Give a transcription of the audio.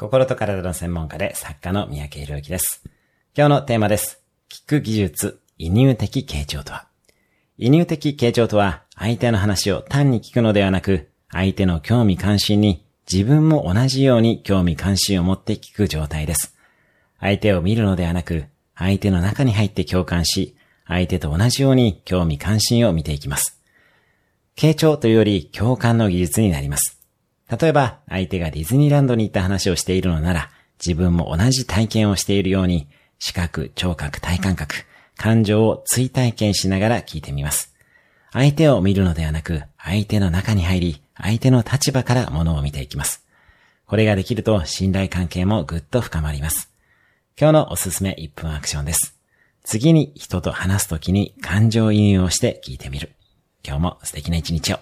心と体の専門家で作家の三宅宏之です。今日のテーマです。聞く技術、移入的傾聴とは移入的傾聴とは、相手の話を単に聞くのではなく、相手の興味関心に自分も同じように興味関心を持って聞く状態です。相手を見るのではなく、相手の中に入って共感し、相手と同じように興味関心を見ていきます。傾聴というより共感の技術になります。例えば、相手がディズニーランドに行った話をしているのなら、自分も同じ体験をしているように、視覚、聴覚、体感覚、感情を追体験しながら聞いてみます。相手を見るのではなく、相手の中に入り、相手の立場から物を見ていきます。これができると信頼関係もぐっと深まります。今日のおすすめ1分アクションです。次に人と話すときに感情移入をして聞いてみる。今日も素敵な一日を。